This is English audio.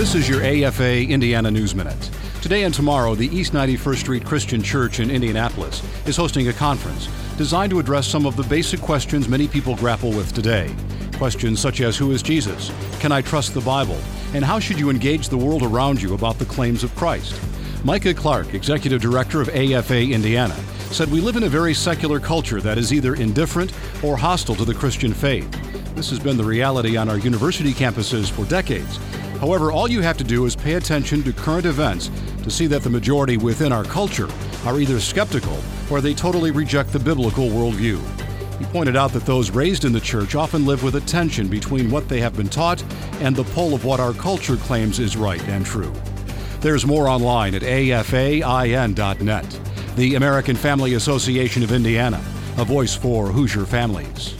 This is your AFA Indiana News Minute. Today and tomorrow, the East 91st Street Christian Church in Indianapolis is hosting a conference designed to address some of the basic questions many people grapple with today. Questions such as Who is Jesus? Can I trust the Bible? And how should you engage the world around you about the claims of Christ? Micah Clark, Executive Director of AFA Indiana, said we live in a very secular culture that is either indifferent or hostile to the Christian faith. This has been the reality on our university campuses for decades. However, all you have to do is pay attention to current events to see that the majority within our culture are either skeptical or they totally reject the biblical worldview. He pointed out that those raised in the church often live with a tension between what they have been taught and the pull of what our culture claims is right and true. There's more online at afain.net. The American Family Association of Indiana, a voice for Hoosier families.